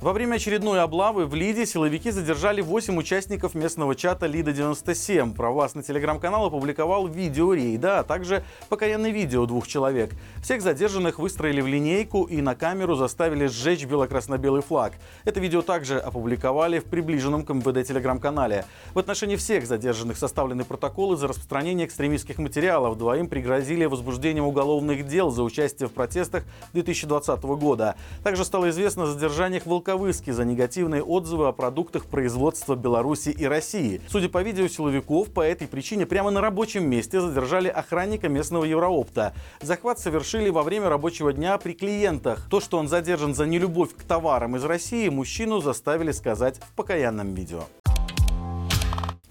Во время очередной облавы в Лиде силовики задержали 8 участников местного чата Лида-97. Провластный телеграм-канал опубликовал видео рейда, а также покаянное видео двух человек. Всех задержанных выстроили в линейку и на камеру заставили сжечь бело-красно-белый флаг. Это видео также опубликовали в приближенном к МВД телеграм-канале. В отношении всех задержанных составлены протоколы за распространение экстремистских материалов. Двоим пригрозили возбуждением уголовных дел за участие в протестах 2020 года. Также стало известно о задержаниях Волковыске за негативные отзывы о продуктах производства Беларуси и России. Судя по видео силовиков, по этой причине прямо на рабочем месте задержали охранника местного Евроопта. Захват совершили во время рабочего дня при клиентах. То, что он задержан за нелюбовь к товарам из России, мужчину заставили сказать в покаянном видео.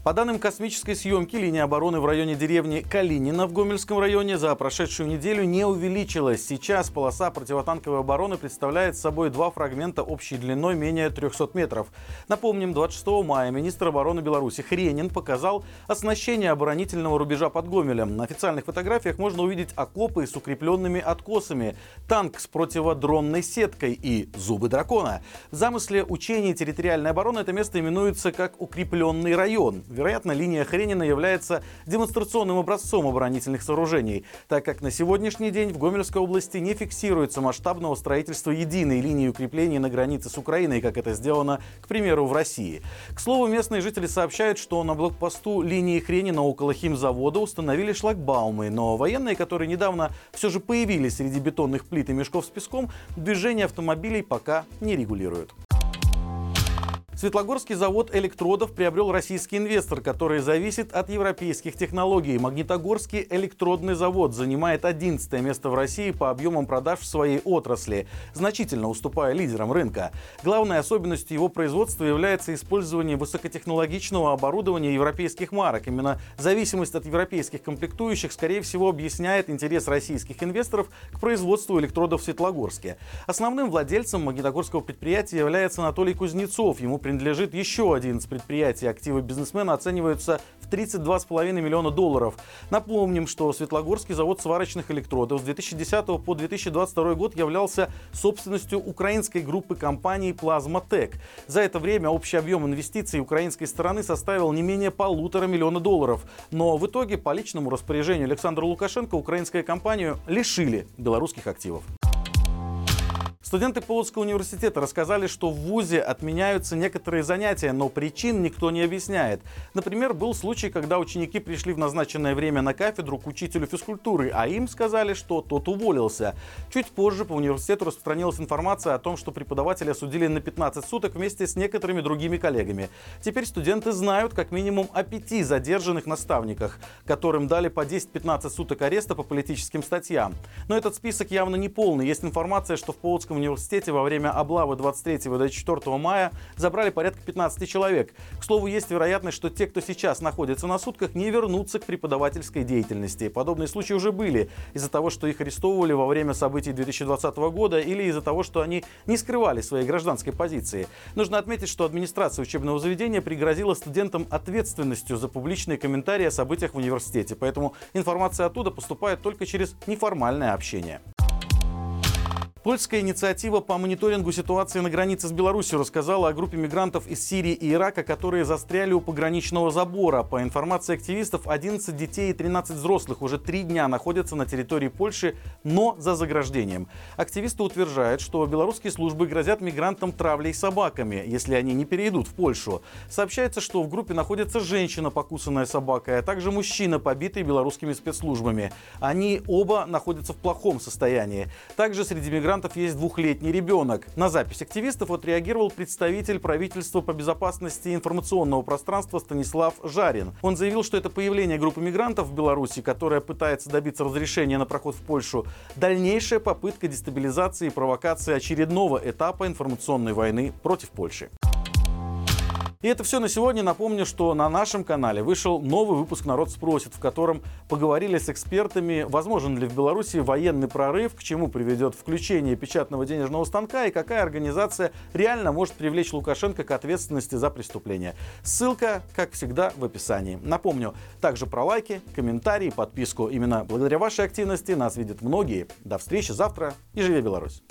По данным космической съемки, линия обороны в районе деревни Калинина в Гомельском районе за прошедшую неделю не увеличилась. Сейчас полоса противотанковой обороны представляет собой два фрагмента общей длиной менее 300 метров. Напомним, 26 мая министр обороны Беларуси Хренин показал оснащение оборонительного рубежа под Гомелем. На официальных фотографиях можно увидеть окопы с укрепленными откосами, танк с противодронной сеткой и зубы дракона. В замысле учений территориальной обороны это место именуется как укрепленный район. Вероятно, линия Хренина является демонстрационным образцом оборонительных сооружений, так как на сегодняшний день в Гомельской области не фиксируется масштабного строительства единой линии укреплений на границе с Украиной, как это сделано, к примеру, в России. К слову, местные жители сообщают, что на блокпосту линии Хренина около химзавода установили шлагбаумы, но военные, которые недавно все же появились среди бетонных плит и мешков с песком, движение автомобилей пока не регулируют. Светлогорский завод электродов приобрел российский инвестор, который зависит от европейских технологий. Магнитогорский электродный завод занимает 11 место в России по объемам продаж в своей отрасли, значительно уступая лидерам рынка. Главной особенностью его производства является использование высокотехнологичного оборудования европейских марок. Именно зависимость от европейских комплектующих, скорее всего, объясняет интерес российских инвесторов к производству электродов в Светлогорске. Основным владельцем магнитогорского предприятия является Анатолий Кузнецов. Ему принадлежит еще один из предприятий. Активы бизнесмена оцениваются в 32,5 миллиона долларов. Напомним, что Светлогорский завод сварочных электродов с 2010 по 2022 год являлся собственностью украинской группы компаний «Плазматек». За это время общий объем инвестиций украинской стороны составил не менее полутора миллиона долларов. Но в итоге по личному распоряжению Александра Лукашенко украинскую компанию лишили белорусских активов. Студенты Полоцкого университета рассказали, что в ВУЗе отменяются некоторые занятия, но причин никто не объясняет. Например, был случай, когда ученики пришли в назначенное время на кафедру к учителю физкультуры, а им сказали, что тот уволился. Чуть позже по университету распространилась информация о том, что преподавателя осудили на 15 суток вместе с некоторыми другими коллегами. Теперь студенты знают как минимум о пяти задержанных наставниках, которым дали по 10-15 суток ареста по политическим статьям. Но этот список явно не полный. Есть информация, что в Полоцком университете во время облавы 23 и 24 мая забрали порядка 15 человек. К слову, есть вероятность, что те, кто сейчас находится на сутках, не вернутся к преподавательской деятельности. Подобные случаи уже были из-за того, что их арестовывали во время событий 2020 года или из-за того, что они не скрывали своей гражданской позиции. Нужно отметить, что администрация учебного заведения пригрозила студентам ответственностью за публичные комментарии о событиях в университете. Поэтому информация оттуда поступает только через неформальное общение. Польская инициатива по мониторингу ситуации на границе с Беларусью рассказала о группе мигрантов из Сирии и Ирака, которые застряли у пограничного забора. По информации активистов, 11 детей и 13 взрослых уже три дня находятся на территории Польши, но за заграждением. Активисты утверждают, что белорусские службы грозят мигрантам травлей собаками, если они не перейдут в Польшу. Сообщается, что в группе находится женщина, покусанная собакой, а также мужчина, побитый белорусскими спецслужбами. Они оба находятся в плохом состоянии. Также среди мигрантов мигрантов есть двухлетний ребенок. На запись активистов отреагировал представитель правительства по безопасности информационного пространства Станислав Жарин. Он заявил, что это появление группы мигрантов в Беларуси, которая пытается добиться разрешения на проход в Польшу, дальнейшая попытка дестабилизации и провокации очередного этапа информационной войны против Польши. И это все на сегодня. Напомню, что на нашем канале вышел новый выпуск «Народ спросит», в котором поговорили с экспертами, возможен ли в Беларуси военный прорыв, к чему приведет включение печатного денежного станка и какая организация реально может привлечь Лукашенко к ответственности за преступление. Ссылка, как всегда, в описании. Напомню, также про лайки, комментарии, подписку. Именно благодаря вашей активности нас видят многие. До встречи завтра и живи Беларусь!